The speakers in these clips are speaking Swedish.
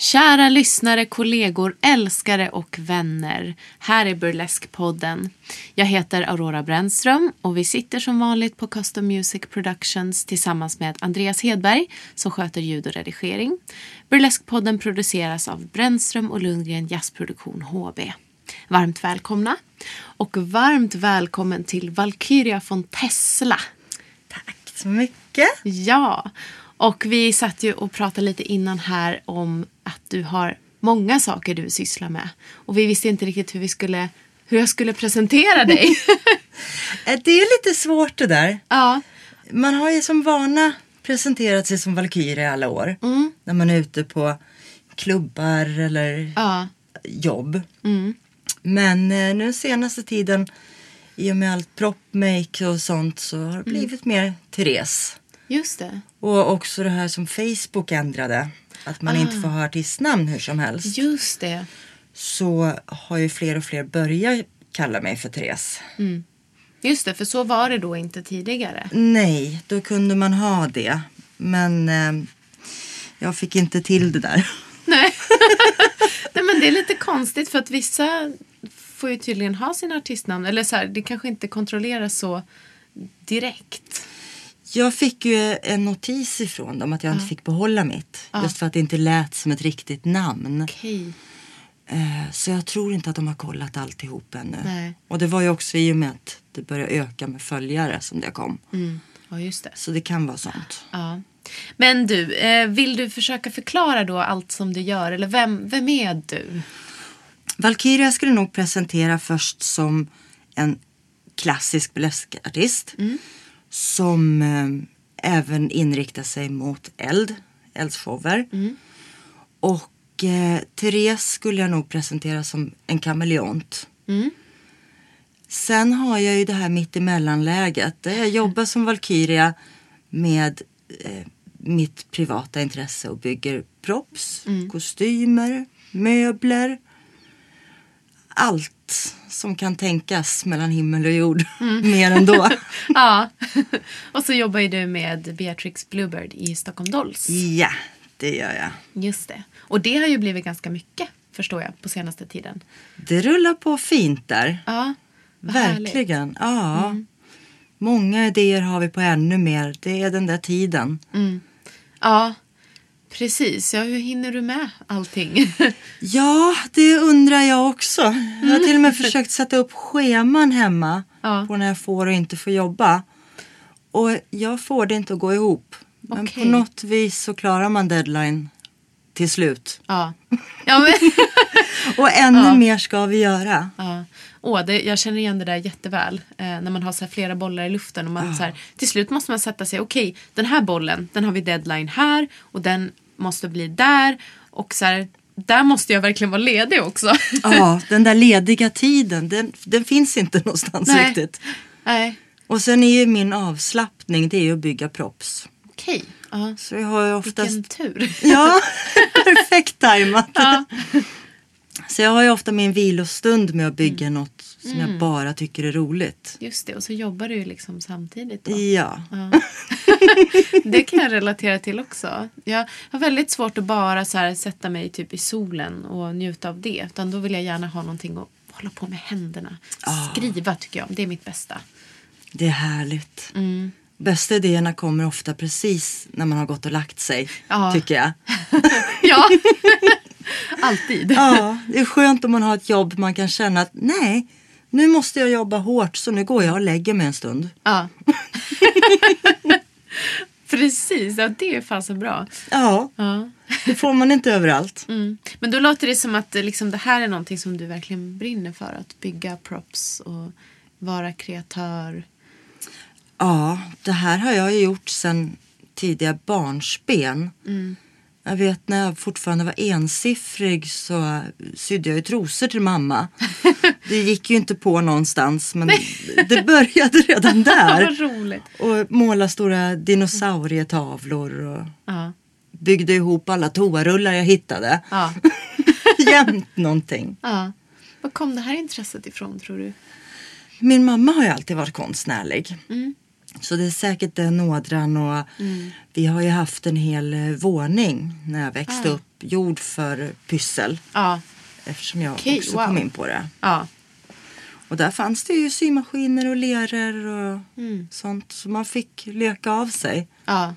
Kära lyssnare, kollegor, älskare och vänner. Här är Burlesque-podden. Jag heter Aurora Brännström och vi sitter som vanligt på Custom Music Productions tillsammans med Andreas Hedberg som sköter ljud och redigering. Burlesque-podden produceras av Brännström och Lundgren Jazzproduktion HB. Varmt välkomna och varmt välkommen till Valkyria von Tesla. Tack så mycket. Ja, och vi satt ju och pratade lite innan här om att du har många saker du sysslar med. Och vi visste inte riktigt hur, vi skulle, hur jag skulle presentera dig. Eh, Det är lite svårt det där. ja, Man har ju som vana presenterat sig som Valkyria i alla år. När man är ute på klubbar eller ja, jobb. Men eh, nu senaste tiden i och med allt propmake och sånt så har det blivit mer Therese. just det. Och också det här som Facebook ändrade. Att man inte får ha artistnamn hur som helst. Just det. Så har ju fler och fler börjat kalla mig för Therese. Just det, för så var det då inte tidigare. Nej, då kunde man ha det. Men eh, jag fick inte till det där. Nej. Nej, men det är lite konstigt för att vissa får ju tydligen ha sina artistnamn. Eller så här, det kanske inte kontrolleras så direkt. Jag fick ju en notis ifrån dem att jag inte fick behålla mitt. Just för att det inte lät som ett riktigt namn. Okej. Eh, så jag tror inte att de har kollat alltihop ännu. Nej. Och det var ju också i och med att det började öka med följare som det kom. Mm. Ja, just det. Så det kan vara sånt. Ja. Men du, eh, vill du försöka förklara då allt som du gör? Eller vem, vem är du? Valkyria skulle nog presentera först som en klassisk burleskartist. Som eh, även inriktar sig mot eld, eldshower. Och eh, Therese skulle jag nog presentera som en kameleont. Sen har jag ju det här mittemellanläget. Där jag jobbar som Valkyria med eh, mitt privata intresse och bygger props, kostymer, möbler. Allt som kan tänkas mellan himmel och jord. Mer än då. Ja. Och så jobbar ju du med Beatrix Bluebird i Stockholm Dolls. ja, det gör jag. Just det. Och det har ju blivit ganska mycket, förstår jag, på senaste tiden. Det rullar på fint där. Ja, härligt. Verkligen. Ja. Många idéer har vi på ännu mer. Det är den där tiden. Ja, precis. Ja, hur hinner du med allting? Ja, det undrar jag också. Jag har till och med försökt sätta upp scheman hemma Ja. på när jag får och inte får jobba. Och jag får det inte att gå ihop. Men Okej. på något vis så klarar man deadline till slut. ja. Ja, men... Och ännu mer ska vi göra. Ja. Åh, det, jag känner igen det där jätteväl. Eh, när man har så här flera bollar i luften. Och man, så här, till slut måste man sätta sig. Okej, den här bollen, den har vi deadline här. Och den måste bli där. Och så här, där måste jag verkligen vara ledig också. Ja, den där lediga tiden, den, den finns inte någonstans Nej. riktigt. Nej, Och sen är ju min avslappning, det är ju att bygga props. okej. Ja. Så jag har ju oftast... Vilken tur. Ja, perfekt tajmat. Ja. Så jag har ju ofta min vilostund med att bygga något som jag bara tycker är roligt. Just det, och så jobbar du ju liksom samtidigt. Då. Ja. Ja. Det kan jag relatera till också. Jag har väldigt svårt att bara så sätta mig typ i solen och njuta av det. Utan då vill jag gärna ha någonting att hålla på med händerna. Skriva tycker jag. Det är mitt bästa. Det är härligt. Mm. Bästa idéerna kommer ofta precis när man har gått och lagt sig. Ja. Tycker jag. Ja, alltid. Ja, det är skönt om man har ett jobb man kan känna att nej, nu måste jag jobba hårt så nu går jag och lägger mig en stund. Ja. Precis, ja, det är fasen bra. Ja, Ja. det får man inte överallt. Mm. Men då låter det som att eh, liksom, det här är någonting som du verkligen brinner för. Att bygga props och vara kreatör. Ja, det här har jag ju gjort sedan tidiga barnsben. Jag vet när jag fortfarande var ensiffrig så sydde jag ju trosor till mamma. Det gick ju inte på någonstans men det började redan där. Och måla stora dinosaurietavlor och Ja. byggde ihop alla toarullar jag hittade. Ja. Jämt någonting. ja. Var kom det här intresset ifrån tror du? Min mamma har ju alltid varit konstnärlig. Mm. Så det är säkert den ådran och vi har ju haft en hel eh, våning när jag växte Ah. upp gjord för pyssel. Ja. Eftersom jag Okej, också wow. kom in på det. Ja. Och där fanns det ju symaskiner och leror och Mm. sånt. Så man fick leka av sig ja.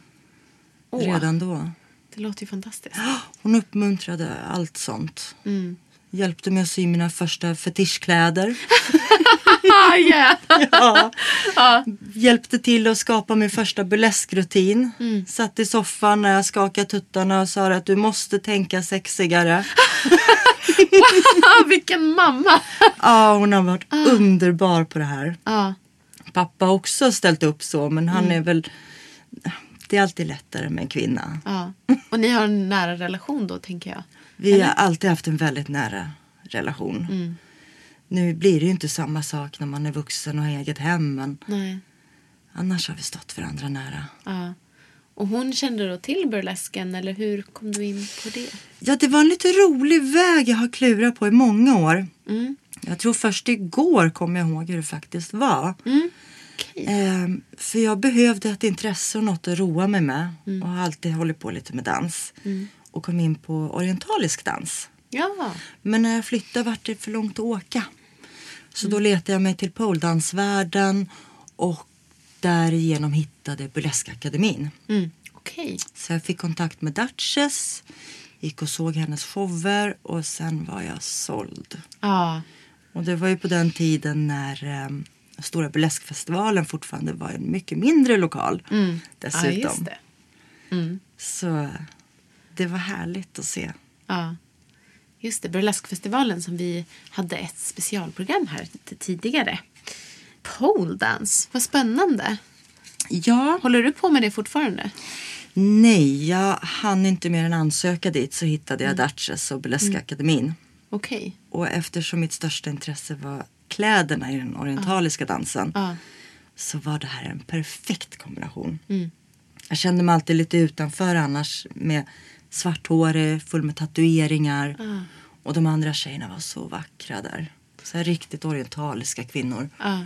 Åh, redan då. Det låter ju fantastiskt. Hon uppmuntrade allt sånt. Mm. Hjälpte mig att sy mina första fetischkläder. Ah, yeah. Ja. Hjälpte till att skapa min första burleskrutin. Mm. Satt i soffan när jag skakade tuttarna och sa att du måste tänka sexigare. Ah, vilken mamma! Ja, hon har varit Ah. underbar på det här. Ja. Pappa har också ställt upp så men han Mm. är väl... Det är alltid lättare med en kvinna. ja. Och ni har en nära relation då tänker jag. Vi har alltid haft en väldigt nära relation. Mm. Nu blir det ju inte samma sak när man är vuxen och har eget hem men Nej. annars har vi stått varandra nära. Ja. Och hon kände då till burlesken eller hur kom du in på det? Ja, det var en lite rolig väg jag har klurat på i många år. Mm. Jag tror först igår kom jag ihåg hur det faktiskt var. Mm. Okej. Ehm, för jag behövde ett intresse och något att roa mig med. Mm. Och har alltid hållit på lite med dans. Och kom in på orientalisk dans. Ja. Men när jag flyttade vart det för långt att åka. Så då letade jag mig till poledansvärlden och därigenom hittade Burleskakademin. Mm. Okej. Så jag fick kontakt med Duchess, gick och såg hennes shower och sen var jag såld. Ja. Och det var ju på den tiden när eh, Stora Burleskfestivalen fortfarande var en mycket mindre lokal. Mm. Dessutom. just det. Mm. Så det var härligt att se. Ja. Just det, Burleskfestivalen som vi hade ett specialprogram här tidigare. Pole dance, vad spännande. Ja, Håller du på med det fortfarande? nej, jag hann inte mer än ansöka dit så hittade Mm. jag Duchess och Burleskakademin. Okej. Och eftersom mitt största intresse var kläderna i den orientaliska dansen Ja. så var det här en perfekt kombination. Mm. Jag kände mig alltid lite utanför annars med svarthårig, full med tatueringar. Ja. Och de andra tjejerna var så vackra där. Så här riktigt orientaliska kvinnor. Ja.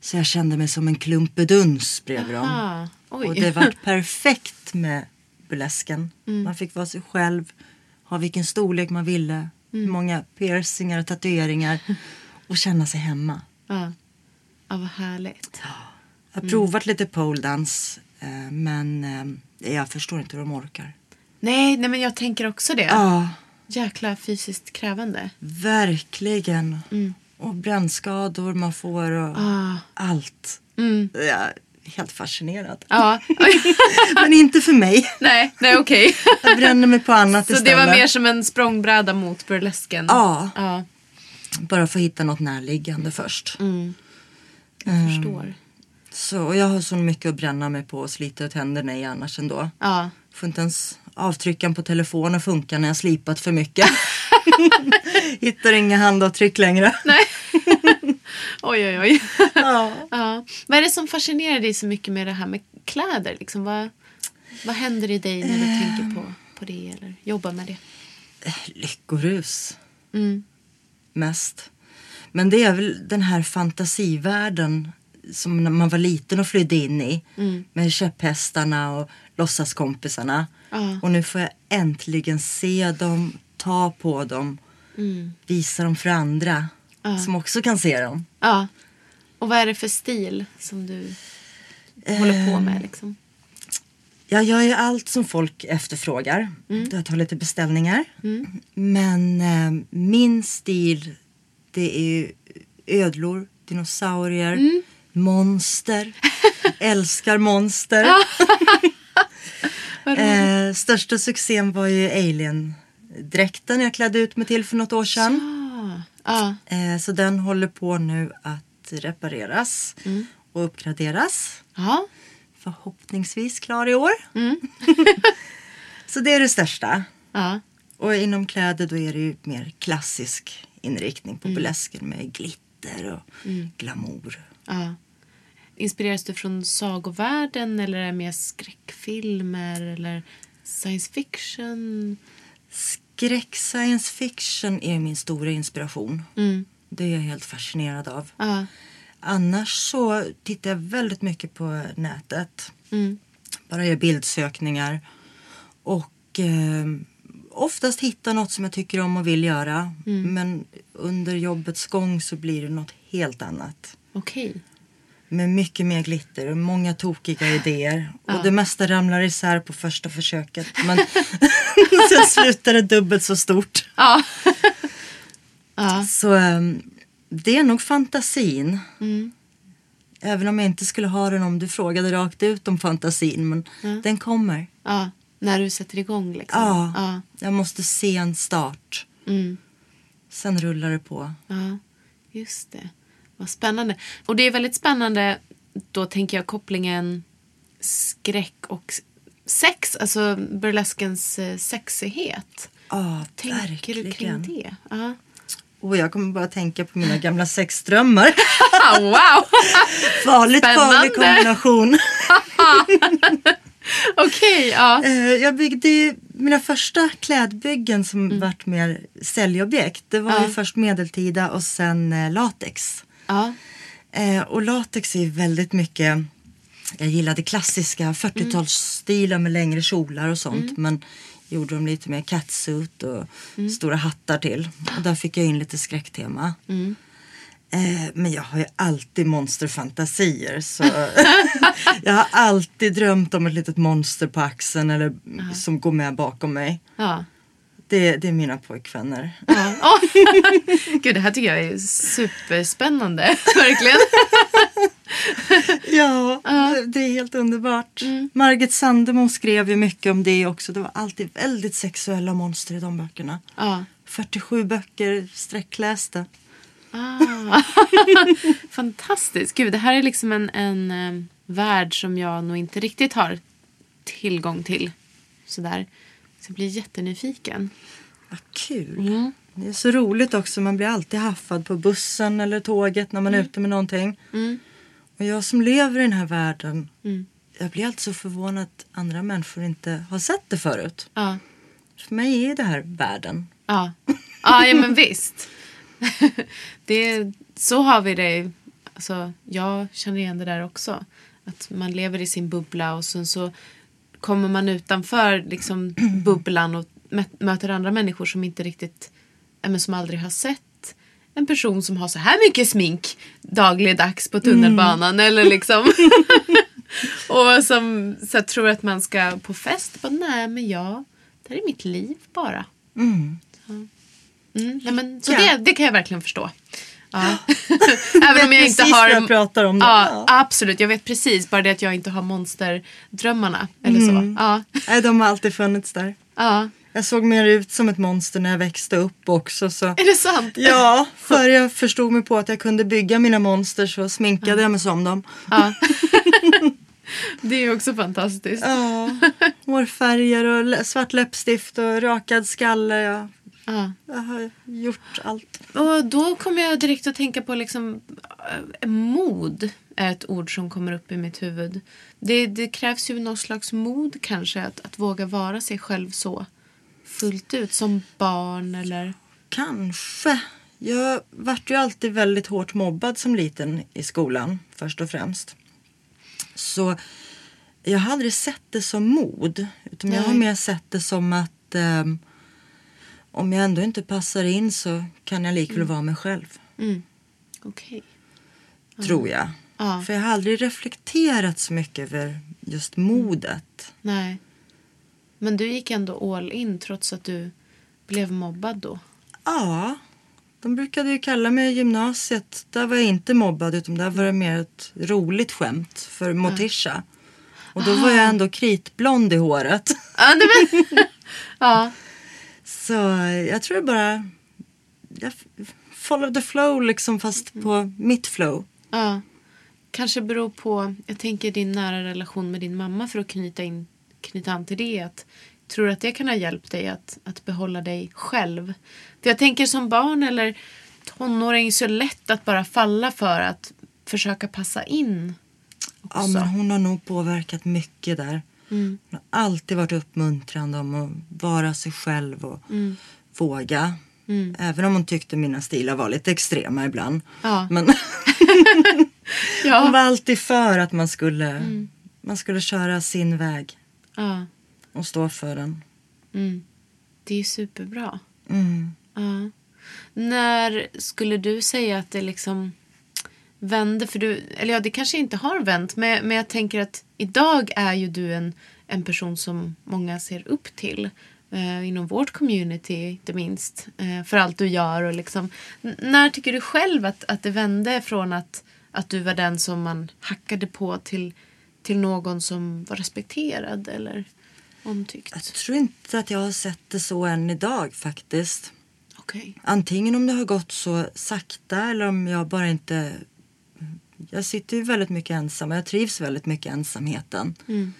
Så jag kände mig som en klump beduns bredvid dem. Aha. Oj. Och det var perfekt med burlesken. Mm. Man fick vara sig själv, ha vilken storlek man ville, Mm. hur många piercingar och tatueringar och känna sig hemma. Ja. ja, vad härligt. Jag har Mm. provat lite poledance eh, men eh, jag förstår inte hur de orkar. Nej, nej, men jag tänker också det. Ja, Jäkla fysiskt krävande. verkligen. Och brännskador man får och Ah. allt. Mm. Jag är helt fascinerad. Ja. Men inte för mig. nej, nej okej. Jag bränner mig på annat Så istället. det var mer som en språngbräda mot burlesken? Ja. Ja, Bara för att hitta något närliggande först. Mm. jag förstår. Så, och jag har så mycket att bränna mig på och slita ut händerna i annars ändå. Ja. Får inte ens avtryckan på telefonen funka när jag slipat för mycket. Hittar inga handavtryck längre. Nej. oj, oj, oj. Ja. Ja. Vad är det som fascinerar dig så mycket med det här med kläder? Liksom, vad, vad händer i dig när du Ehm. tänker på, på det eller jobbar med det? Lyckorus Mm. mest. Men det är väl den här fantasivärlden som när man var liten och flydde in i. Mm. Med käpphästarna och låtsaskompisarna. Ja. Och nu får jag äntligen se dem, ta på dem, Mm. visa dem för andra. som också kan se dem. Ja. Och vad är det för stil som du håller på med liksom? Ja, jag gör allt som folk efterfrågar. Jag tar lite beställningar. Men eh, min stil det är ju ödlor, dinosaurier, monster. Älskar monster. eh, största succén var ju Alien-dräkten jag klädde ut mig till för något år sedan. Ja. Eh, så den håller på nu att repareras och uppgraderas. Ja. Förhoppningsvis klar i år. så det är det största. Ja. Och inom kläder då är det ju mer klassisk inriktning på burlesken med glitter och glamour. Inspireras du från sagovärlden eller är det mer skräckfilmer eller science fiction? Skräck science fiction är min stora inspiration. Det är jag helt fascinerad av. Ja. Annars så tittar jag väldigt mycket på nätet. Mm. Bara gör bildsökningar. Och eh, oftast hittar något som jag tycker om och vill göra. Men under jobbets gång så blir det något helt annat. Okej. Med mycket mer glitter och många tokiga idéer. Och det mesta ramlar isär på första försöket. Men sen slutar det dubbelt så stort. Ja. ja. Så ehm, det är nog fantasin. Mm. Även om jag inte skulle ha den om du frågade rakt ut om fantasin. Men den kommer. ja. När du sätter igång liksom? Ja, Ja. jag måste se en start. Mm. Sen rullar det på. Ja, just det. Vad spännande. Och det är väldigt spännande, då tänker jag kopplingen skräck och sex, alltså burleskens eh, sexighet. Ja, Tänker du kring verkligen. det? Ja. Och jag kommer bara tänka på mina gamla sexdrömmar. Wow! Farligt farlig kombination. Okej, ja. Eh, Jag byggde ju mina första klädbyggen som vart mer säljobjekt. Det var Mm. Ja. ju först medeltida och sen eh, latex. Ja. Eh, och latex är väldigt mycket jag gillade klassiska 40-talsstilar med längre kjolar och sånt. Men gjorde dem lite mer catsuit och stora hattar till. Och där fick jag in lite skräcktema. Eh, men jag har ju alltid monsterfantasier. Så jag har alltid drömt om ett litet monster på axeln eller som går med bakom mig. ja. Det, det är mina pojkvänner. Ja. Åh. Gud, det här tycker jag är superspännande. Verkligen. Ja, det- det är helt underbart. Margit Sandemo skrev ju mycket om det också. Det var alltid väldigt sexuella monster i de böckerna. Ja. 47 böcker sträcklästa. Ah. Fantastiskt. Gud, det här är liksom en, en eh, värld som jag nog inte riktigt har tillgång till. Sådär. Jag blir jättenyfiken. Vad kul. Det är så roligt också. Man blir alltid haffad på bussen eller tåget när man är ute med någonting. Och jag som lever i den här världen. Jag blir alltid så förvånad att andra människor inte har sett det förut. Ja. För mig är det här världen. Ja, ja, ja men visst. det, så har vi det. Alltså, jag känner igen det där också. Att man lever i sin bubbla och sen så kommer man utanför liksom, bubblan och möter andra människor som inte riktigt, men som aldrig har sett en person som har så här mycket smink dagligdags på tunnelbanan eller liksom och som så tror att man ska på fest. Bara, Nej men jag, det här är mitt liv bara. Mm, nej, men, så det, det kan jag verkligen förstå. Ja. Även om jag inte har... jag pratar om. då. Ja, absolut. Jag vet precis. Bara det att jag inte har monsterdrömmarna. Eller så. Ja. Nej, de har alltid funnits där. ja. Jag såg mer ut som ett monster när jag växte upp också. Så. Är det sant? Ja, för jag förstod mig på att jag kunde bygga mina monster så sminkade jag mig som dem. Ja. Det är också fantastiskt. Ja, hårfärger och svart läppstift och rakad skalle. Jag, Ja. jag har gjort allt. Och då kommer jag direkt att tänka på liksom eh, mod är ett ord som kommer upp i mitt huvud. Det, det krävs ju någon slags mod kanske att, att våga vara sig själv så fullt ut som barn eller... Kanske. Jag vart ju alltid väldigt hårt mobbad som liten i skolan först och främst. Så jag har aldrig sett det som mod. Utan jag har Nej. mer sett det som att ehm, om jag ändå inte passar in så kan jag likväl vara mig själv. Okej. tror jag. Ja. För jag har aldrig reflekterat så mycket över just modet. Nej. Men du gick ändå all in trots att du blev mobbad då? Ja, de brukade ju kalla mig i gymnasiet. Där var jag inte mobbad utan där var det mer ett roligt skämt för Motisha. Och då var jag ändå kritblond i håret. Ja, men... ja. Så jag tror bara... Jag follow the flow liksom fast på mitt flow. ja. Kanske beror på, jag tänker din nära relation med din mamma för att knyta, in, knyta an till det. Att, tror du att det kan ha hjälpt dig att, att behålla dig själv? För jag tänker som barn eller tonåring så är det lätt att bara falla för att försöka passa in. Ja, men hon har nog påverkat mycket där. Mm. Hon har alltid varit uppmuntrande om att vara sig själv och Mm. våga. Även om hon tyckte mina stilar var lite extrema ibland. Ja. Men hon Ja. var alltid för att man skulle, Mm. man skulle köra sin väg ja. och stå för den. Mm. Det är ju superbra. Mm. När skulle du säga att det liksom vände? För du, eller ja, det kanske inte har vänt. Men, men jag tänker att idag är ju du en, en person som många ser upp till. Eh, inom vårt community inte minst. Eh, för allt du gör. Och liksom, N- när tycker du själv att, att det vände från att, att du var den som man hackade på till, till någon som var respekterad eller omtyckt? Jag tror inte att jag har sett det så än idag faktiskt. Okej. Antingen om det har gått så sakta eller om jag bara inte... Jag sitter ju väldigt mycket ensam och jag trivs väldigt mycket ensamheten. Mm.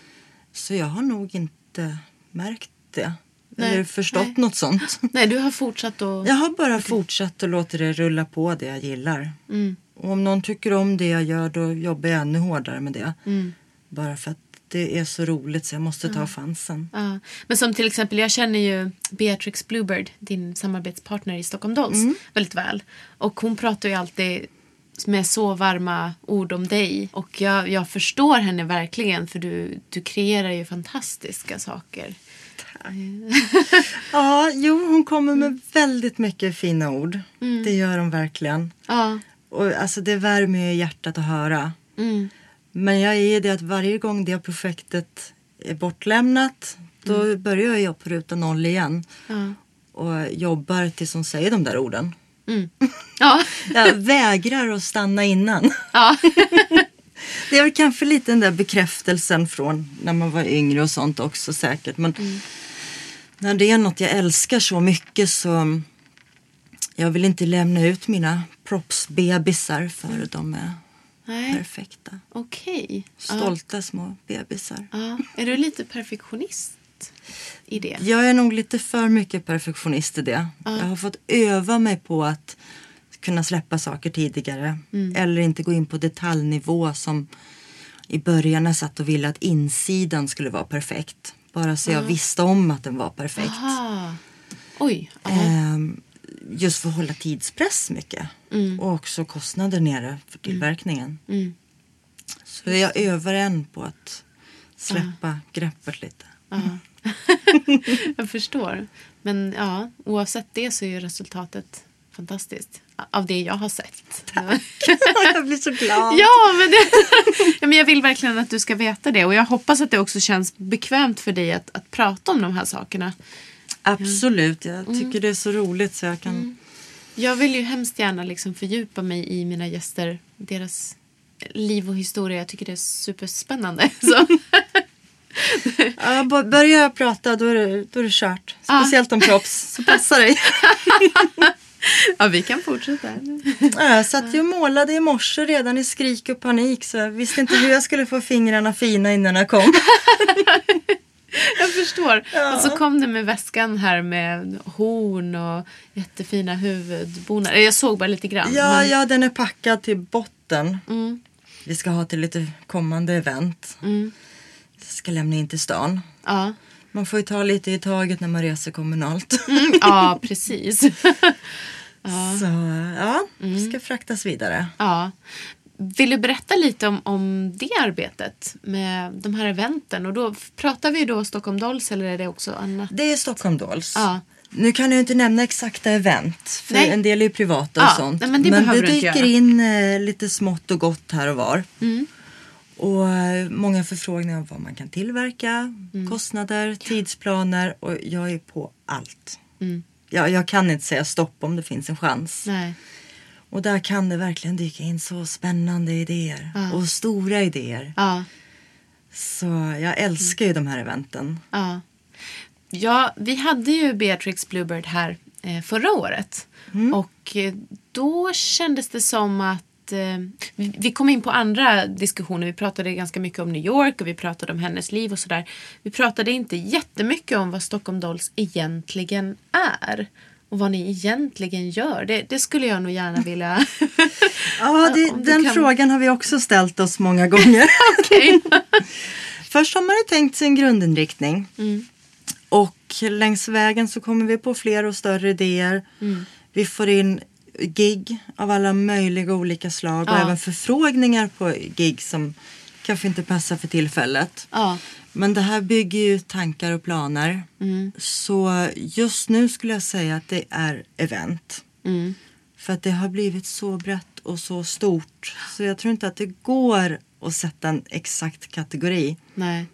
Så jag har nog inte märkt det. Nej, eller förstått nej. något sånt. Nej, du har fortsatt att... Jag har bara fortsatt och låter det rulla på det jag gillar. Mm. Och om någon tycker om det jag gör då jobbar jag ännu hårdare med det. Mm. Bara för att det är så roligt så jag måste ta chansen. Ja. Men som till exempel, jag känner ju Beatrix Bluebird, din samarbetspartner i Stockholm Dolls, Mm. väldigt väl. Och hon pratar ju alltid med så varma ord om dig. Och jag, jag förstår henne verkligen för du, du kreerar ju fantastiska saker. Ja, jo hon kommer med väldigt mycket fina ord. Det gör hon verkligen. Ja. Och alltså det värmer ju hjärtat att höra. Mm. Men jag är det att varje gång det projektet är bortlämnat då börjar jag på ruta noll igen. Ja. Och jobbar tills hon säger de där orden. Ja. Jag vägrar att stanna innan. ja. Det är kanske lite den där bekräftelsen från när man var yngre och sånt också säkert. Men när det är något jag älskar så mycket så jag vill inte lämna ut mina propsbebisar för de är Nej, perfekta. okej. Stolta små bebisar. Ja. Är du lite perfektionist i det? Jag är nog lite för mycket perfektionist i det. Jag har fått öva mig på att kunna släppa saker tidigare. Eller inte gå in på detaljnivå som i början jag satt och ville att insidan skulle vara perfekt. Bara så jag visste om att den var perfekt. Aha. Oj. Ehm, just för att hålla tidspress mycket. Och också kostnader nere för tillverkningen. Mm. Så jag övar än på att släppa greppet lite. Jag förstår. Men ja, oavsett det så är resultatet fantastiskt. Av det jag har sett. jag blir så glad. Ja men, det, ja, men jag vill verkligen att du ska veta det. Och jag hoppas att det också känns bekvämt för dig att, att prata om de här sakerna. Absolut, jag Mm. tycker det är så roligt så jag kan... Jag vill ju hemskt gärna liksom fördjupa mig i mina gäster. Deras liv och historia. Jag tycker det är superspännande. Så. Ja, börjar jag prata då är det, då är det kört. Ja. Speciellt om props, så passa dig. Ja, vi kan fortsätta. Ja, Jag satt ju och målade i morse redan i skrik och panik så jag visste inte hur jag skulle få fingrarna fina innan jag kom. Jag förstår. Och så kom det med väskan här med horn och jättefina huvudbonar. Jag såg bara lite grann. Ja, men- ja, den är packad till botten. Mm. Vi ska ha till lite kommande event. Mm. Ska lämna in till stan. ja. Man får ju ta lite i taget när man reser kommunalt. Mm, ja, precis. Så ja, Mm. ska fraktas vidare. ja. Vill du berätta lite om, om det arbetet med de här eventen? Och då pratar vi då Stockholm Dolls eller är det också annat? Det är Stockholm Dolls. Ja. Nu kan jag inte nämna exakta event. För Nej. en del är ju privata och Ja, sånt. men det behöver det dyker in eh, lite smått och gott här och var. Mm. Och eh, många förfrågningar om vad man kan tillverka, Mm. kostnader, tidsplaner och jag är på allt. Mm. Jag, jag kan inte säga stopp om det finns en chans. Nej. Och där kan det verkligen dyka in så spännande idéer Ja. och stora idéer. Ja. Så jag älskar ju de här eventen. Ja. ja, vi hade ju Beatrix Bluebird här eh, förra året. Och eh, då kändes det som att eh, vi, kom in på andra diskussioner. Vi pratade ganska mycket om New York och vi pratade om hennes liv och sådär. Vi pratade inte jättemycket om vad Stockholm Dolls egentligen är. Och vad ni egentligen gör. Det, det skulle jag nog gärna vilja... Ja, det, den kan- frågan har vi också ställt oss många gånger. Först har man ju tänkt sig en grundinriktning. Och längs vägen så kommer vi på fler och större idéer. Vi får in gig av alla möjliga olika slag och Ja. även förfrågningar på gig som kanske inte passar för tillfället. ja. Men det här bygger ju tankar och planer. Så just nu skulle jag säga att det är event. Mm. För att det har blivit så brett och så stort. Så jag tror inte att det går att sätta en exakt kategori. Nej.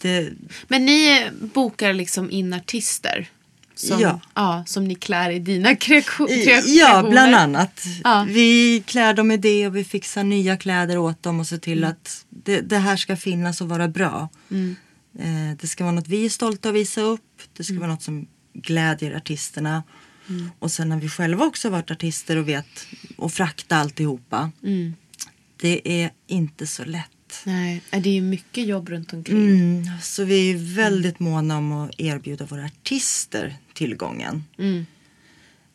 Det, Men ni bokar liksom in artister? Som, Ja. ja. Som ni klär i dina kreationer? ja, bland annat. Ja. Vi klär dem i det och vi fixar nya kläder åt dem och ser till Mm. att det, det här ska finnas och vara bra. Eh, det ska vara något vi är stolta att visa upp. Det ska Mm. vara något som glädjer artisterna. Och sen när vi själva också varit artister och vet och frakta alltihopa. Mm. Det är inte så lätt. Nej, det är mycket jobb runt omkring. Mm, så vi är väldigt måna om att erbjuda våra artister tillgången. Mm.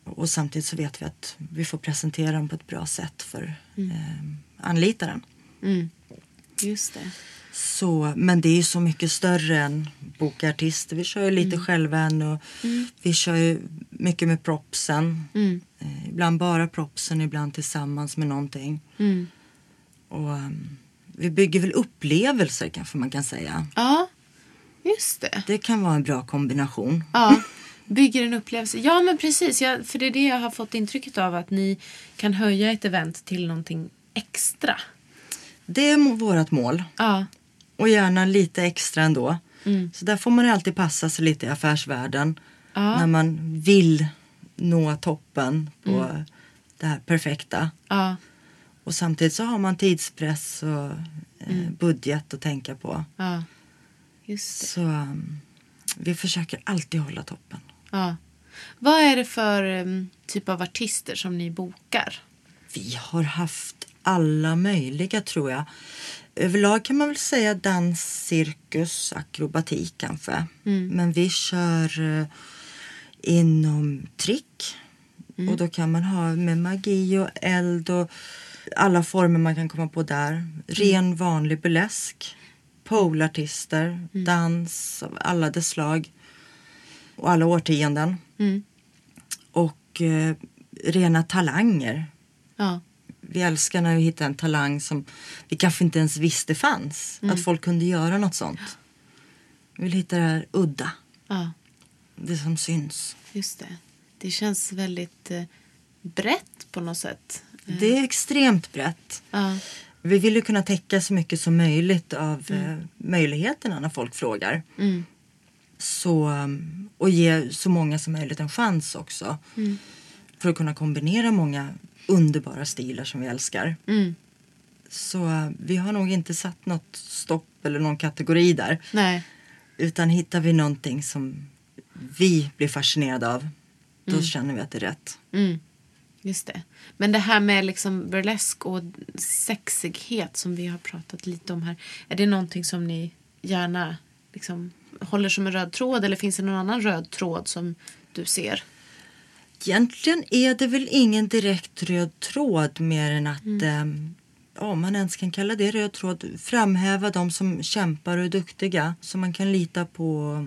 Och samtidigt så vet vi att vi får presentera dem på ett bra sätt för Mm. eh, anlitaren. Mm. Just det. Så, men det är ju så mycket större än boka artister. Vi kör ju lite Mm. själva och vi kör ju mycket med propsen. Mm. Eh, ibland bara propsen, ibland tillsammans med någonting. Mm. Och ehm, vi bygger väl upplevelser kanske man kan säga. Ja, just det. Det kan vara en bra kombination. Ja, bygger en upplevelse. Ja, men precis. Jag, för det är det jag har fått intrycket av. Att ni kan höja ett event till någonting extra. Det är vårat mål. Ja, Och gärna lite extra ändå. Mm. Så där får man alltid passa sig lite i affärsvärlden. Ja. När man vill nå toppen på Mm. det här perfekta. ja, Och samtidigt så har man tidspress och eh, Mm. budget att tänka på. ja. Just det. Så um, vi försöker alltid hålla toppen. Ja. Vad är det för um, typ av artister som ni bokar? Vi har haft alla möjliga tror jag. Överlag kan man väl säga dans, cirkus, akrobatik kanske. Men vi kör eh, inom trick. Och då kan man ha med magi och eld och alla former man kan komma på där. Ren vanlig burlesk. Polartister, dans av alla dess slag. Och alla årtionden. Mm. Och eh, rena talanger Ja, vi älskar när vi hittar en talang som vi kanske inte ens visste fanns. Att folk kunde göra något sånt. Vi vill hitta det här udda, ja, det som syns. just det. Det känns väldigt eh, brett på något sätt. Det är extremt brett. Ja, Vi vill ju kunna täcka så mycket som möjligt av eh, möjligheterna när folk frågar. mm. Så, um, och ge så många som möjligt en chans också. För att kunna kombinera många underbara stilar som vi älskar. Mm. Så uh, vi har nog inte satt något stopp eller någon kategori där. Nej. Utan hittar vi någonting som vi blir fascinerade av, då känner vi att det är rätt. Mm. Just det. Men det här med liksom burlesk och sexighet som vi har pratat lite om här. Är det någonting som ni gärna liksom håller som en röd tråd eller finns det någon annan röd tråd som du ser? Egentligen är det väl ingen direkt röd tråd mer än att, ehm, ja, om man ens kan kalla det röd tråd, framhäva de som kämpar och är duktiga. Så man kan lita på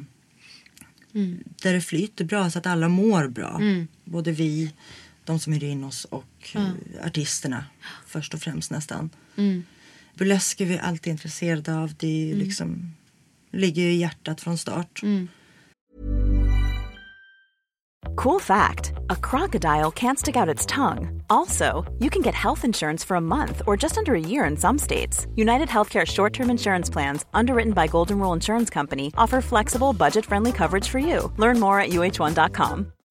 där det flyter bra så att alla mår bra. Både vi, de som hyr in oss och eh, artisterna först och främst nästan. Mm. Burlesk är vi alltid intresserade av. Det ju liksom, ligger ju i hjärtat från start. Mm. Cool fact a crocodile can't stick out its tongue. Also, you can get health insurance for a month or just under a year in some states. United Healthcare short term insurance plans, underwritten by Golden Rule Insurance Company, offer flexible, budget friendly coverage for you. Learn more at uh1.com.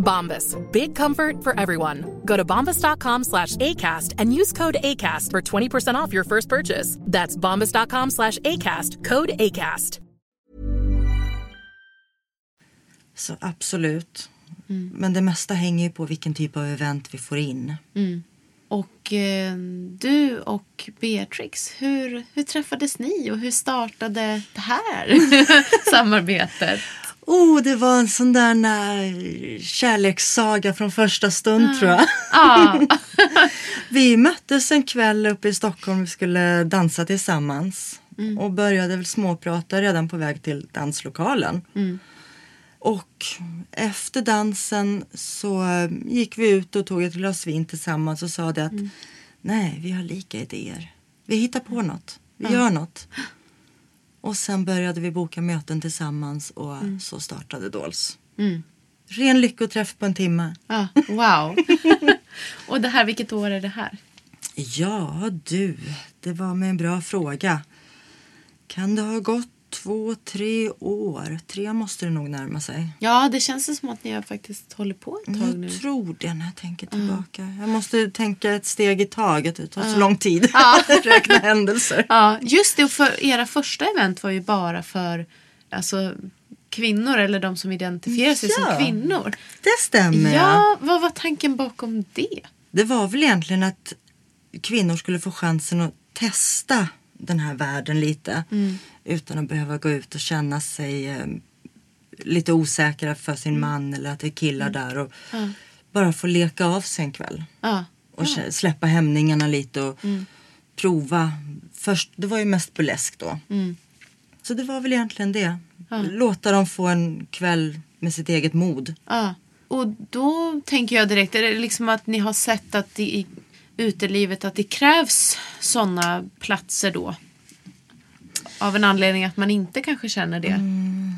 Bombas. Big comfort for everyone. Go to bombas.com slash ACAST and use code ACAST for 20% off your first purchase. That's bombas.com slash ACAST. Code ACAST. Så absolut. Men det mesta hänger ju på vilken typ av event vi får in. Och eh, du och Beatrix, hur, hur träffades ni och hur startade det här samarbetet? Oh, det var en sån där eh, kärlekssaga från första stund tror jag. Ja, Vi möttes en kväll uppe i Stockholm. Vi skulle dansa tillsammans. Och började väl småprata redan på väg till danslokalen. Och efter dansen så eh, gick vi ut och tog ett glas vin tillsammans och sa det att nej, vi har lika idéer. Vi hittar på något. Vi gör något. Och sen började vi boka möten tillsammans och så startade Dolls. Ren lyckoträff på en timme. ja wow. Och det här, vilket år är det här? Ja du, det var med en bra fråga. Kan det ha gått två, tre år? Tre måste det nog närma sig. Ja, det känns som att ni har faktiskt hållit på ett tag nu. Jag tror det när jag tänker tillbaka. Jag måste tänka ett steg i taget. Det tar så lång tid att räkna händelser. Ja, just det. För era första event var ju bara för alltså, kvinnor eller de som identifierar sig Ja. som kvinnor. Det stämmer. Ja, vad var tanken bakom det? Det var väl egentligen att kvinnor skulle få chansen att testa den här världen lite. Utan att behöva gå ut och känna sig eh, lite osäkra för sin man eller att det är killar där. Och Bara få leka av sig en kväll. Ja, Och släppa hämningarna lite och prova. Först, det var ju mest burlesk då. Så det var väl egentligen det. Låta dem få en kväll med sitt eget mod. ja. Och då tänker jag direkt, är det liksom att ni har sett att det i utelivet att det krävs sådana platser då? Av en anledning att man inte kanske känner det?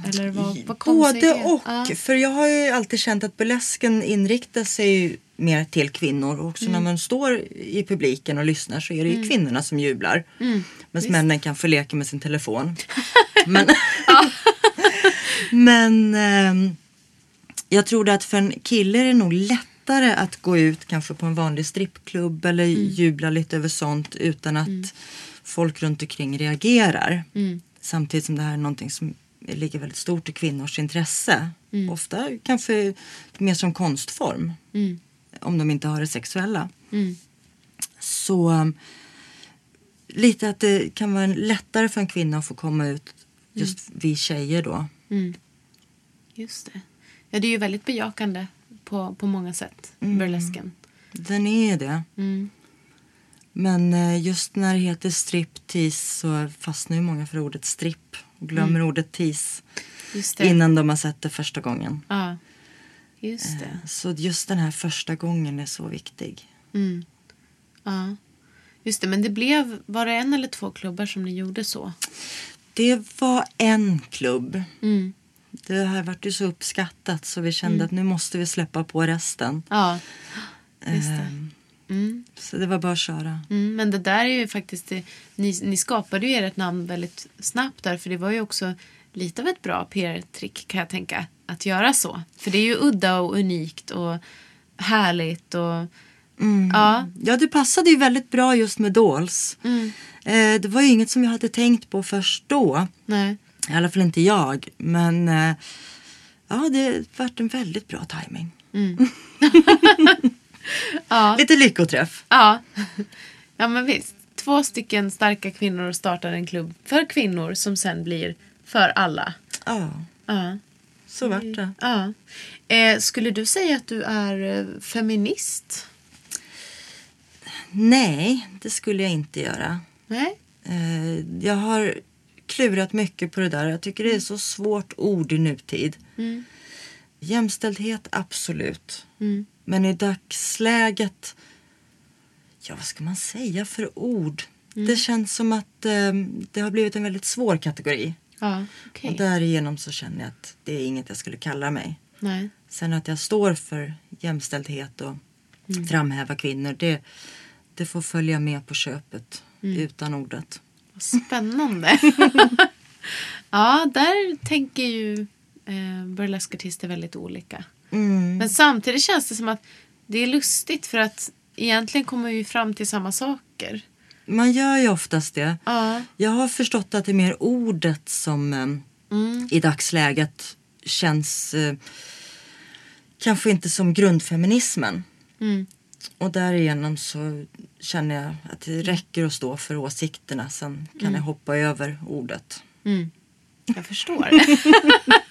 Eller vad, vad Både det? och. Ja. För jag har ju alltid känt att burlesken inriktar sig mer till kvinnor. Och också när man står i publiken och lyssnar så är det ju kvinnorna som jublar. Medan männen kan få leka med sin telefon. men men ehm, jag tror att för en kille är det nog lättare att gå ut kanske på en vanlig strippklubb eller jubla lite över sånt utan att folk runt omkring reagerar. Samtidigt som det här är någonting som ligger väldigt stort i kvinnors intresse. Ofta kanske mer som konstform. Om de inte har det sexuella. Så um, lite att det kan vara lättare för en kvinna att få komma ut just vi tjejer då. Just det. Ja, det är ju väldigt bejakande på, på många sätt, burlesken. Den är det. Men eh, just när det heter striptease så fastnar ju många för ordet stripp och glömmer ordet tease innan de har sett det första gången. Ja, just det. Så just den här första gången är så viktig. Ja. Just det, men det blev, var det en eller två klubbar som ni gjorde så? Det var en klubb. Det här vart ju så uppskattat så vi kände att nu måste vi släppa på resten. Ja, just det. Ehm, Så det var bara att köra. Mm, men det där är ju faktiskt, det, ni, ni skapade ju ert namn väldigt snabbt där för det var ju också lite av ett bra PR-trick kan jag tänka att göra så. För det är ju udda och unikt och härligt och ja, Ja, det passade ju väldigt bra just med Dolls. Eh, det var ju inget som jag hade tänkt på först då. nej, I alla fall inte jag. Men eh, ja, det har varit en väldigt bra timing. Ja. Lite lyckoträff. Ja. ja, men visst. Två stycken starka kvinnor startar en klubb för kvinnor som sen blir för alla. Ja, Ja. så vart det. ja. Eh, skulle du säga att du är eh, feminist? Nej, det skulle jag inte göra. Nej? Eh, jag har klurat mycket på det där. Jag tycker det är så svårt ord i nutid. Jämställdhet, absolut. Men i dagsläget, ja vad ska man säga för ord? Det känns som att eh, det har blivit en väldigt svår kategori. Ja, okej. Och därigenom så känner jag att det är inget jag skulle kalla mig. Nej. Sen att jag står för jämställdhet och framhäva kvinnor, det, det får följa med på köpet utan ordet. Vad spännande. ja, där tänker ju eh, burleskartister väldigt olika. Mm. Men samtidigt känns det som att det är lustigt för att egentligen kommer vi fram till samma saker. Man gör ju oftast det. Ja. Jag har förstått att det är mer ordet som eh, i dagsläget känns eh, kanske inte som grundfeminismen. Och därigenom så känner jag att det räcker att stå för åsikterna. Sen kan jag hoppa över ordet. Jag förstår.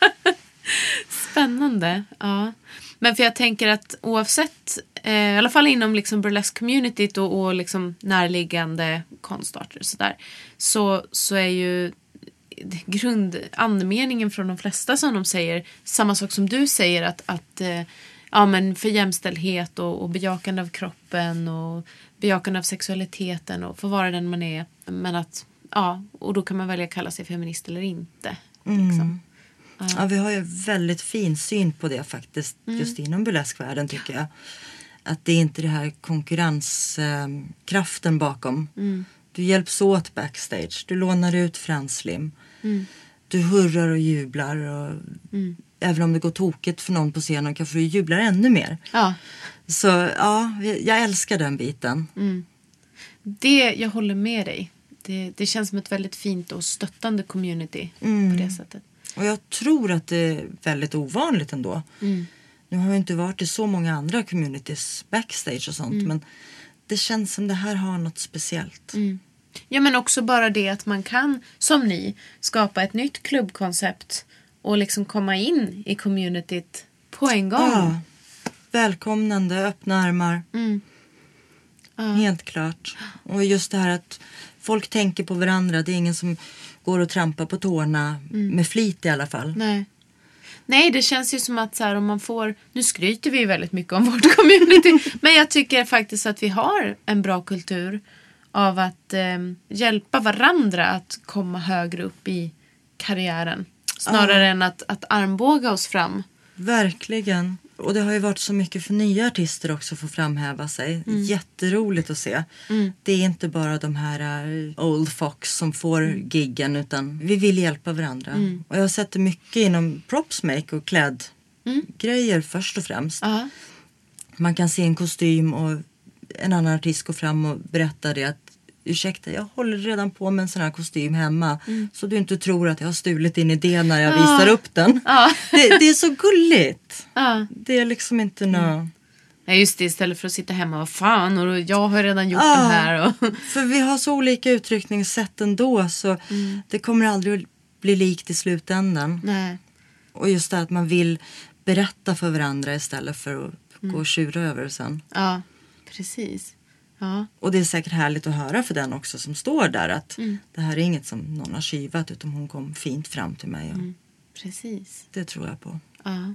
Spännande. Ja. Men för jag tänker att oavsett, eh, i alla fall inom liksom burlesque-communityt och, och liksom närliggande konstarter och sådär, så, så är ju grundandemeningen från de flesta som de säger samma sak som du säger att, att eh, ja, men för jämställdhet och, och bejakande av kroppen och bejakande av sexualiteten och få vara den man är. Men att, ja, och då kan man välja att kalla sig feminist eller inte. Liksom. Ja, vi har ju väldigt fin syn på det faktiskt just inom burleskvärlden tycker jag. Att det är inte det här konkurrenskraften bakom. Du hjälps åt backstage, du lånar ut franslim. Du hurrar och jublar och även om det går tokigt för någon på scenen kanske du jublar ännu mer. Ja, Så ja, jag älskar den biten. det, jag håller med dig. Det, det känns som ett väldigt fint och stöttande community på det sättet. Och jag tror att det är väldigt ovanligt ändå. Nu har jag inte varit i så många andra communities backstage och sånt men det känns som det här har något speciellt. Ja, men också bara det att man kan, som ni, skapa ett nytt klubbkoncept och liksom komma in i communityt på en gång. Ja, välkomnande, öppna armar. Helt klart. Och just det här att folk tänker på varandra. Det är ingen som går och trampar på tårna med flit i alla fall. Nej. Nej, det känns ju som att så här, om man får... Nu skryter vi ju väldigt mycket om vårt community. men jag tycker faktiskt att vi har en bra kultur av att eh, hjälpa varandra att komma högre upp i karriären. Snarare än att, att armbåga oss fram. Verkligen. Och det har ju varit så mycket för nya artister också för att framhäva sig. Jätteroligt att se. Det är inte bara de här uh, old fox som får giggen utan vi vill hjälpa varandra. Och jag har sett det mycket inom propsmake och klädgrejer först och främst. Ja. Man kan se en kostym och en annan artist går fram och berättar det att ursäkta jag håller redan på med en sån här kostym hemma så du inte tror att jag har stulit din idé när jag visar upp den. Det, det är så gulligt. Ja. Det är liksom inte nå... Ja, just det. Istället för att sitta hemma och fan, och jag har redan gjort Ja. den här. Och... För vi har så olika uttryckningssätt ändå så det kommer aldrig att bli likt i slutändan. Nej. Och just det att man vill berätta för varandra istället för att gå och tjura över det sen. Ja, precis. Ja. Och det är säkert härligt att höra för den också som står där att det här är inget som någon har tjuvat utan hon kom fint fram till mig. Och Precis. Det tror jag på. Ja.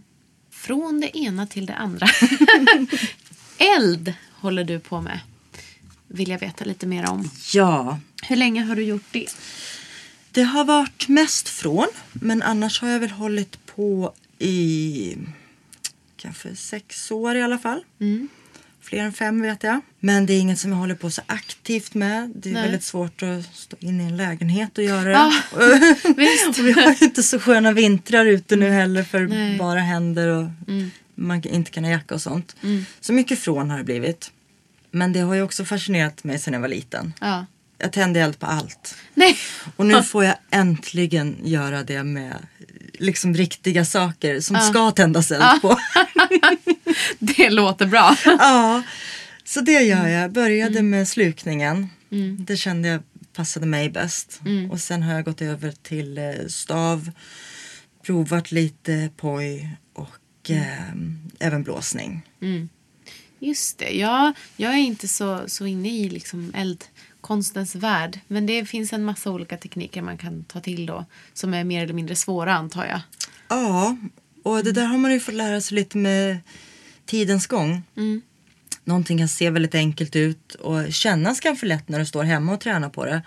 Från det ena till det andra. Eld håller du på med. Vill jag veta lite mer om. Ja, Hur länge har du gjort det? det har varit mest från men annars har jag väl hållit på i kanske sex år i alla fall. Fler än fem vet jag. Men det är inget som jag håller på så aktivt med. Det är Nej. väldigt svårt att stå inne i en lägenhet och göra det. visst. och vi har ju inte så sköna vintrar ute nu heller för Nej. bara händer och man inte kan ha jacka och sånt. Så mycket från har det blivit. Men det har ju också fascinerat mig sedan jag var liten. Ja. Jag tände eld på allt. Nej. Och nu får jag äntligen göra det med liksom riktiga saker som ska tändas eld på. Det låter bra. ja, så det gör jag. Började med slukningen. Det kände jag passade mig bäst. Och sen har jag gått över till eh, stav, provat lite poj och eh, även blåsning. Just det. Ja, jag är inte så, så inne i liksom eldkonstens värld. Men det finns en massa olika tekniker man kan ta till då. Som är mer eller mindre svåra antar jag. Ja, och det där har man ju fått lära sig lite med tidens gång. Någonting kan se väldigt enkelt ut och kännas kanske lätt när du står hemma och tränar på det.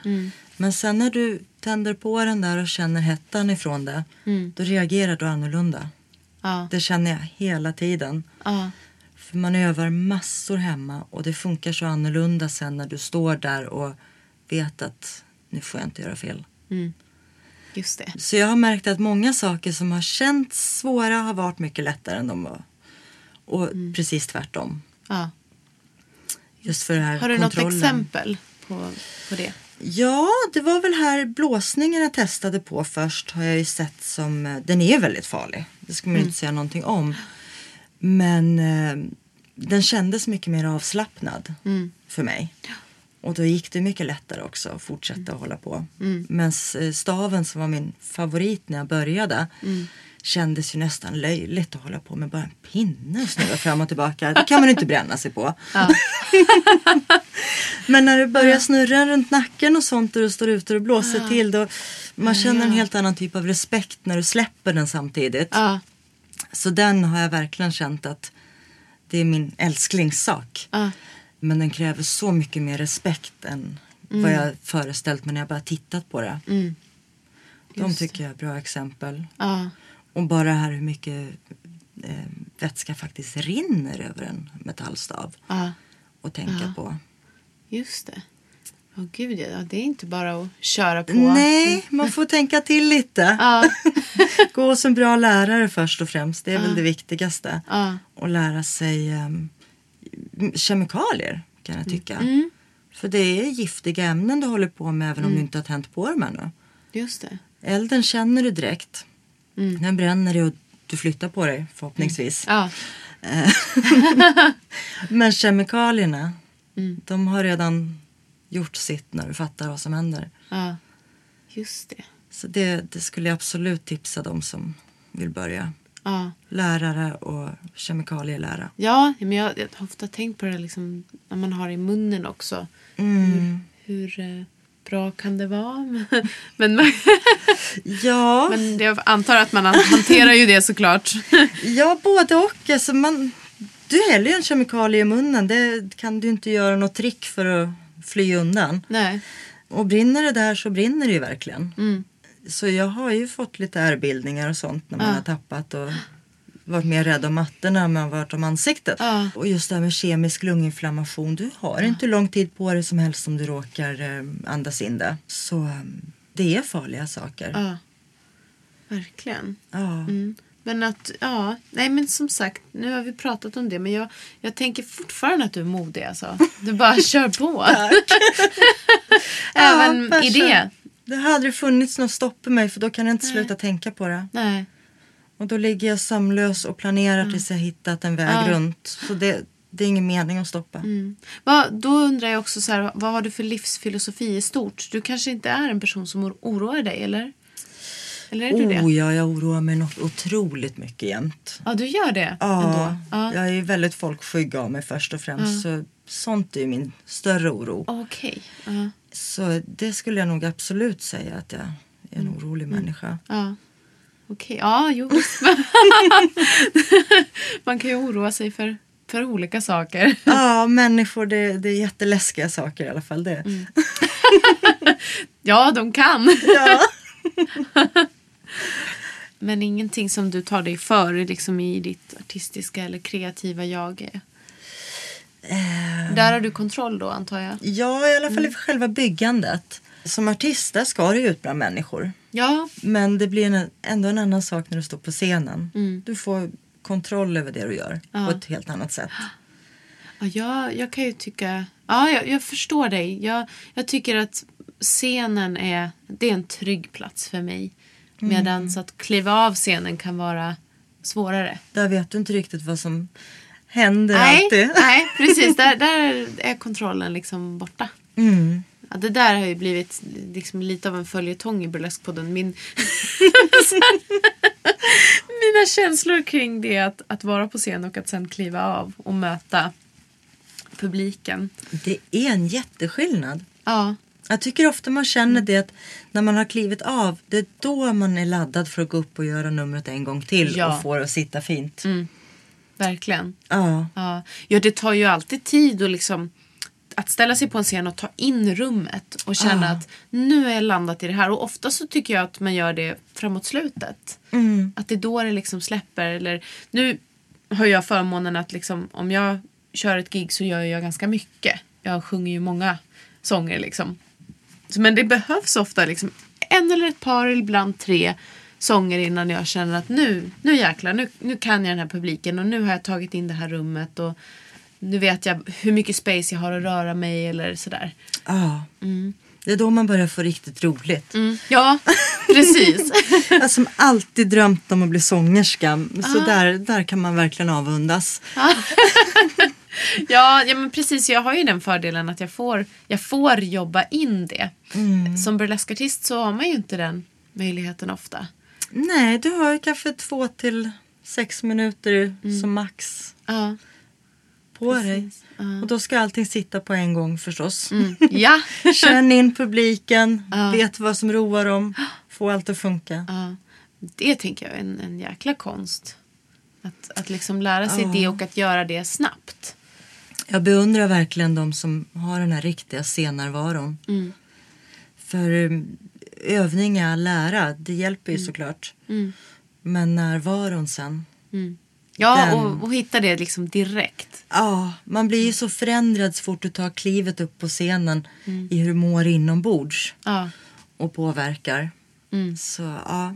Men sen när du tänder på den där och känner hettan ifrån det, då reagerar du annorlunda. Ja. Det känner jag hela tiden. Ja. För man övar massor hemma och det funkar så annorlunda sen när du står där och vet att nu får jag inte göra fel. Just det. Så jag har märkt att många saker som har känts svåra har varit mycket lättare än de var. Och precis tvärtom. Ja. Just för det här Har du något kontrollen. exempel på, på det? Ja, det var väl här blåsningen jag testade på först har jag ju sett som, eh, den är väldigt farlig. Det ska man ju inte säga någonting om. Men eh, den kändes mycket mer avslappnad för mig. Och då gick det mycket lättare också att fortsätta hålla på. Men eh, staven som var min favorit när jag började kändes ju nästan löjligt att hålla på med bara en pinne och snurra fram och tillbaka. Det kan man inte bränna sig på. Men när du börjar snurra runt nacken och sånt och du står ute och blåser till då man känner en helt annan typ av respekt när du släpper den samtidigt. Ja. Så den har jag verkligen känt att det är min älsklingssak. Ja. Men den kräver så mycket mer respekt än vad jag föreställt mig när jag bara tittat på det. De Just tycker jag är bra exempel. Ja. Och bara här hur mycket eh, vätska faktiskt rinner över en metallstav. Ja. Och tänka på. Just det. Åh gud, ja. Det är inte bara att köra på. Nej, man får tänka till lite. Ja. Gå en bra lärare först och främst. Det är väl det viktigaste. Ja. Och lära sig um, kemikalier kan jag tycka. Mm. För det är giftiga ämnen du håller på med även om du inte har tänt på dem ännu. Just det. Elden känner du direkt. Mm. Den bränner dig och du flyttar på dig förhoppningsvis. Ja. Men kemikalierna, Mm. de har redan gjort sitt när du fattar vad som händer. ja. Just det. Så det, det skulle jag absolut tipsa de som vill börja. Ja. Lärare och kemikalielära. Ja, men jag, jag har ofta tänkt på det liksom, när man har i munnen också. Mm. Hur, hur eh, bra kan det vara? men, men, Ja, men jag antar att man hanterar ju det såklart. ja, både och. Alltså man, du häller ju en kemikalie i munnen. Det kan du inte göra något trick för att fly undan. Nej. Och brinner det där så brinner det ju verkligen. Mm. Så jag har ju fått lite ärrbildningar och sånt när man Ja. har tappat och varit mer rädd om mattorna än man varit om ansiktet. Ja. Och just det här med kemisk lunginflammation. Du har inte hur lång tid på dig som helst om du råkar eh, andas in det. Så eh, det är farliga saker. Ja. Verkligen. Ja. Mm. Men att, ja, nej men som sagt, nu har vi pratat om det men jag, jag tänker fortfarande att du är modig alltså. Du bara kör på. Även Ja, i det. Det hade aldrig funnits något stopp i mig för då kan jag inte sluta tänka på det. Nej. Och då ligger jag sömnlös och planerar tills jag hittat en väg Mm. Ja. runt. Så det, det är ingen mening att stoppa. Vad, då undrar jag också så här, vad har du för livsfilosofi i stort? Du kanske inte är en person som or- oroar dig eller? Eller är du det? Oh ja, jag oroar mig något otroligt mycket jämt. Ja, du gör det Ja, ändå? Ja. jag är väldigt folkskygg av mig först och främst. Så sånt är min större oro. Okej. Ja. Så det skulle jag nog absolut säga att jag är en Mm. orolig människa. Ja. Okej, ja, jo. Man kan ju oroa sig för, för olika saker. Ja, människor det, det är jätteläskiga saker i alla fall. Det. Mm. Ja, de kan. Ja. Men ingenting som du tar dig för liksom i ditt artistiska eller kreativa jag. Där har du kontroll då antar jag? ja, i alla fall Mm. i själva byggandet. Som artist där ska du ut bland människor. Ja, Men det blir en, ändå en annan sak när du står på scenen. Du får kontroll över det du gör Ja. på ett helt annat sätt. Ja, jag, jag kan ju tycka Ja, jag, jag förstår dig. Jag, jag tycker att scenen är, det är en trygg plats för mig. Medan så att kliva av scenen kan vara svårare. Där vet du inte riktigt vad som händer Nej, alltid. nej precis. Där, där är kontrollen liksom borta. Mm. Ja, det där har ju blivit liksom lite av en följetong i Burleskpodden. Min... Mina känslor kring det att, att vara på scen och att sen kliva av och möta publiken. Det är en jätteskillnad. Ja, Jag tycker ofta man känner det att när man har klivit av, det är då man är laddad för att gå upp och göra numret en gång till Ja. och få det att sitta fint. verkligen. Ja. Ja. ja, det tar ju alltid tid att liksom att ställa sig på en scen och ta in rummet och känna Ah. att nu är jag landat i det här. Och ofta så tycker jag att man gör det framåt slutet. Mm. Att det är då det liksom släpper. Eller, nu har jag förmånen att liksom, om jag kör ett gig så gör jag ganska mycket. Jag sjunger ju många sånger liksom. Men det behövs ofta liksom en eller ett par, eller ibland tre sånger innan jag känner att nu, nu jäklar, nu, nu kan jag den här publiken och nu har jag tagit in det här rummet och nu vet jag hur mycket space jag har att röra mig eller sådär. Ja. Det är då man börjar få riktigt roligt. Ja, precis. Jag som alltid drömt om att bli sångerska. Ah. Så där, där kan man verkligen avundas. ja, ja, men precis. Jag har ju den fördelen att jag får, jag får jobba in det. Som burleskartist så har man ju inte den möjligheten ofta. Nej, du har ju kanske två till sex minuter Mm. som max Ja. på dig. Och då ska allting sitta på en gång förstås. Mm. Ja. Känn in publiken, Ja. vet vad som roar dem, få allt att funka. Ja, det tänker jag är en, en jäkla konst. Att, att liksom lära sig Ja. det och att göra det snabbt. Jag beundrar verkligen de som har den här riktiga scennärvaron. Mm. För um, övning är lära, det hjälper ju Mm. såklart. Men närvaron sen. Ja, Den- och, och hitta det liksom direkt. Ja, man blir ju så förändrad så fort du tar klivet upp på scenen Mm. i hur du mår inombords Ja, och påverkar. Mm. Så ja,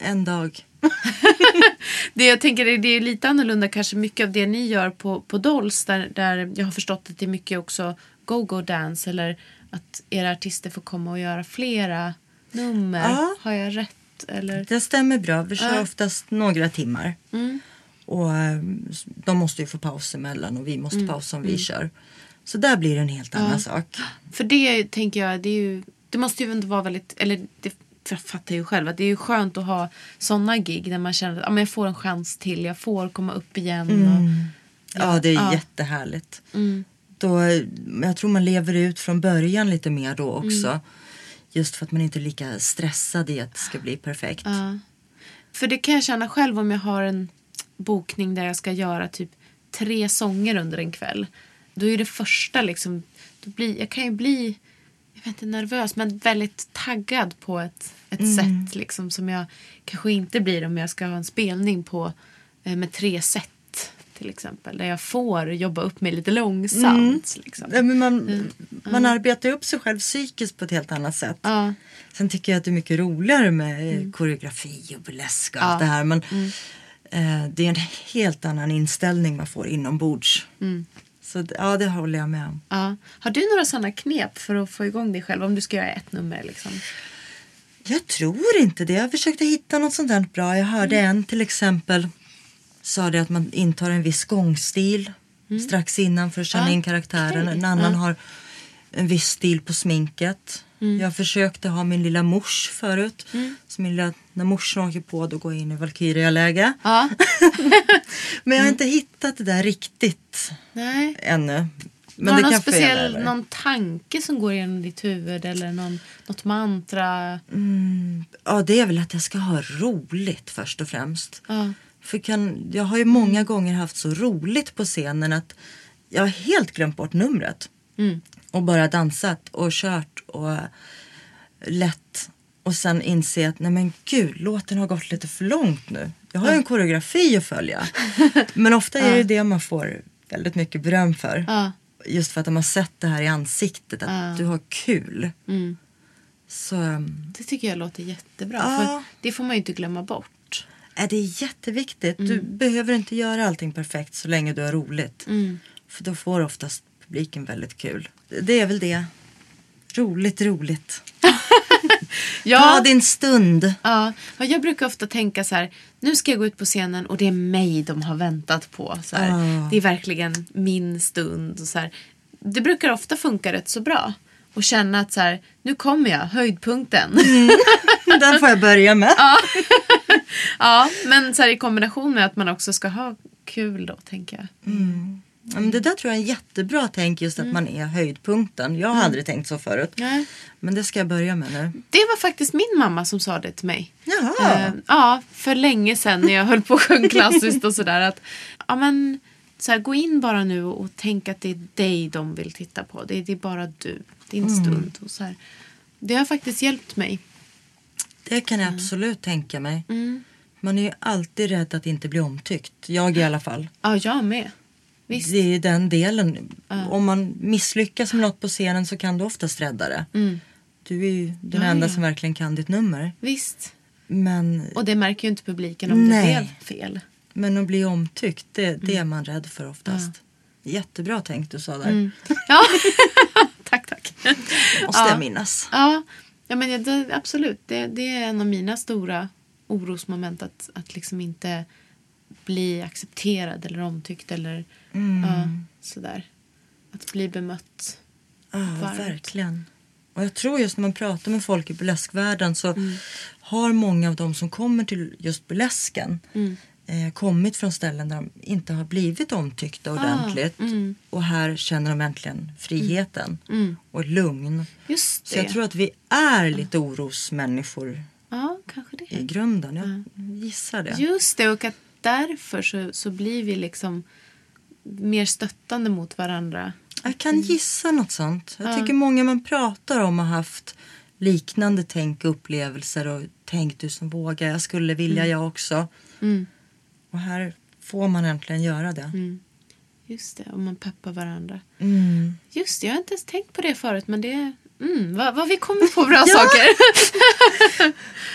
en dag. det jag tänker är det är lite annorlunda kanske mycket av det ni gör på, på Dolls där, där jag har förstått att det är mycket också go-go dance eller att era artister får komma och göra flera nummer. Ja. Har jag rätt? Eller? Det stämmer bra. Vi kör Ja. Mm. oftast några timmar. Och eh, de måste ju få paus emellan och vi måste Mm. pausa om vi kör. Så där blir det en helt annan sak. För det tänker jag, det är ju, det måste ju ändå vara väldigt, eller det jag fattar ju själv att det är ju skönt att ha sådana gig där man känner att ja, men jag får en chans till, jag får komma upp igen. Och, Ja, det är Ja. Mm. jättehärligt. Då, jag tror man lever ut från början lite mer då också. Mm. Just för att man inte är lika stressad i att det ska bli perfekt. Ja. För det kan jag känna själv om jag har en bokning där jag ska göra typ tre sånger under en kväll. Då är det första liksom, då blir, jag kan ju bli, jag vet inte nervös men väldigt taggad på ett, ett sätt liksom som jag kanske inte blir om jag ska ha en spelning på eh, med tre set till exempel. Där jag får jobba upp mig lite långsamt. Liksom. Ja, men man, man arbetar upp sig själv psykiskt på ett helt annat sätt. Ja. Sen tycker jag att det är mycket roligare med koreografi och burlesk och Mm. Ja. allt det här. Men eh, det är en helt annan inställning man får inombords. Mm. Så ja, det håller jag med om. Ja. Har du några sådana knep för att få igång dig själv om du ska göra ett nummer? Liksom? Jag tror inte det. Jag försökte hitta något sånt där bra. Jag hörde Mm. en till exempel sa det att man intar en viss gångstil strax innan för att känna Mm. Ja, in karaktären. okej. En annan Ja. har en viss stil på sminket. Mm. Jag försökte ha min lilla mors förut. Så min lilla, när morsan åker på då går jag in i Valkyria-läge. Ja. Men jag har Mm. inte hittat det där riktigt Nej. ännu. Men Var det någon speciell över. någon tanke som går igenom ditt huvud eller någon, något mantra? Ja, det är väl att jag ska ha roligt först och främst. Ja. För kan, jag har ju många gånger haft så roligt på scenen att jag har helt glömt bort numret. Mm. Och bara dansat och kört och lätt. Och sen inse att nej men gud, låten har gått lite för långt nu. Jag har ju en koreografi att följa. Men ofta är det det man får väldigt mycket beröm för. Ja. Just för att de har sett det här i ansiktet, att Ja. du har kul. Mm. Så um, Det tycker jag låter jättebra. Ja. För det får man ju inte glömma bort. är det är jätteviktigt. Du Mm. behöver inte göra allting perfekt så länge du har roligt. För då får oftast publiken väldigt kul. Det är väl det. Roligt, roligt. Ta din stund. Ja, ja, jag brukar ofta tänka så här, nu ska jag gå ut på scenen och det är mig de har väntat på. Så Ah. Det är verkligen min stund. Och så här. Det brukar ofta funka rätt så bra. Och känna att så här, nu kommer jag, höjdpunkten. Den får jag börja med. ja, men så här, i kombination med att man också ska ha kul då, tänker jag. Ja, men det där tror jag är en jättebra tänk just att man är höjdpunkten. Jag har aldrig tänkt så förut. Nej. Men det ska jag börja med nu. Det var faktiskt min mamma som sa det till mig. Jaha. Eh, ja, för länge sedan när jag höll på att sjunga klassiskt och sådär. Att, ja, men, så här, gå in bara nu och, och tänk att det är dig de vill titta på. Det, är- det är bara du, din Mm. stund. Och så här. Det har faktiskt hjälpt mig. Det kan jag Mm. absolut tänka mig. Man är ju alltid rädd att inte bli omtyckt. Jag i alla fall. Ja, jag med. Visst. Det är den delen. Om man misslyckas med något på scenen så kan du oftast rädda det. Du är ju den Ja, enda ja. som verkligen kan ditt nummer. Visst. Men, Och det märker ju inte publiken om Nej. det blev fel. men att bli omtyckt, det, det Mm. är man rädd för oftast. Jättebra tänkt du sa där. Mm. Ja, tack, tack. Måste Ja. jag minnas. Ja, ja men det, absolut. Det, det är en av mina stora orosmoment att, att liksom inte bli accepterad eller omtyckt eller ja, sådär. Att bli bemött. Ja, varmt. verkligen. Och jag tror just när man pratar med folk i burleskvärlden så Mm. har många av de som kommer till just burlesken Mm. eh, kommit från ställen där de inte har blivit omtyckta ordentligt. mm. Och här känner de äntligen friheten och lugn. Just det. Så jag tror att vi är lite orosmänniskor Ja, kanske i det. grunden. Jag gissar det. Just det, och att därför så, så blir vi liksom mer stöttande mot varandra. Jag kan gissa något sånt. Jag tycker många man pratar om har haft liknande tänk och upplevelser och tänk du som vågar, jag skulle vilja jag också. Mm. Och här får man äntligen göra det. Just det, och man peppar varandra. Mm. Just det, jag har inte ens tänkt på det förut men det Mm, vad, vad vi kommer på bra saker.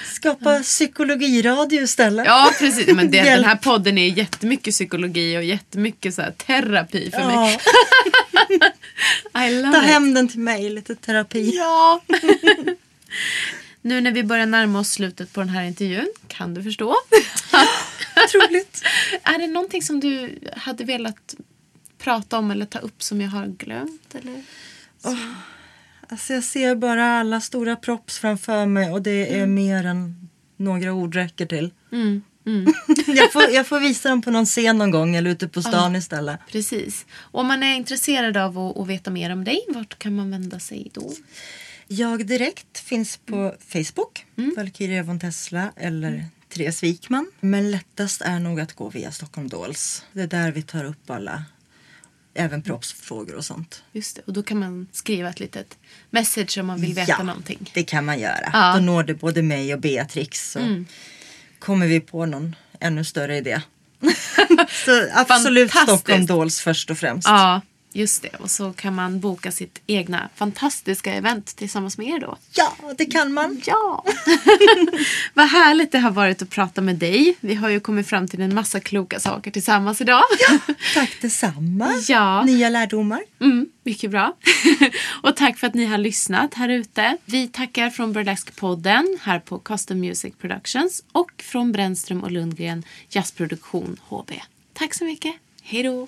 Skapa psykologiradio istället. Ja, precis. Men det, den här podden är jättemycket psykologi och jättemycket så här terapi för mig. Ja, I love ta it. hem den till mig, lite terapi. Ja. nu när vi börjar närma oss slutet på den här intervjun, kan du förstå? Otroligt. är det någonting som du hade velat prata om eller ta upp som jag har glömt? Eller? Alltså jag ser bara alla stora props framför mig och det är mer än några ord räcker till. Mm, jag, får, jag får visa dem på någon scen någon gång eller ute på stan istället. Precis. Och om man är intresserad av att, att veta mer om dig, vart kan man vända sig då? Jag direkt finns på Facebook, Valkyria von Tesla eller Therese Wikman. Men lättast är nog att gå via Stockholm Dolls. Det är där vi tar upp alla, även proffsfrågor och sånt. Just det. Och då kan man skriva ett litet message om man vill veta ja, någonting. det kan man göra. Ja. Då når det både mig och Beatrix. Så kommer vi på någon ännu större idé. så absolut. Stockholm Dolls först och främst. Ja, just det. Och så kan man boka sitt egna fantastiska event tillsammans med er då. Ja, det kan man. Ja! Vad härligt det har varit att prata med dig. Vi har ju kommit fram till en massa kloka saker tillsammans idag. Tack detsamma. Ja. Nya lärdomar. Mm, mycket bra. och tack för att ni har lyssnat här ute. Vi tackar från Burlesque-podden här på Custom Music Productions och från Brännström och Lundgren Jazzproduktion HB. Tack så mycket. Hej då!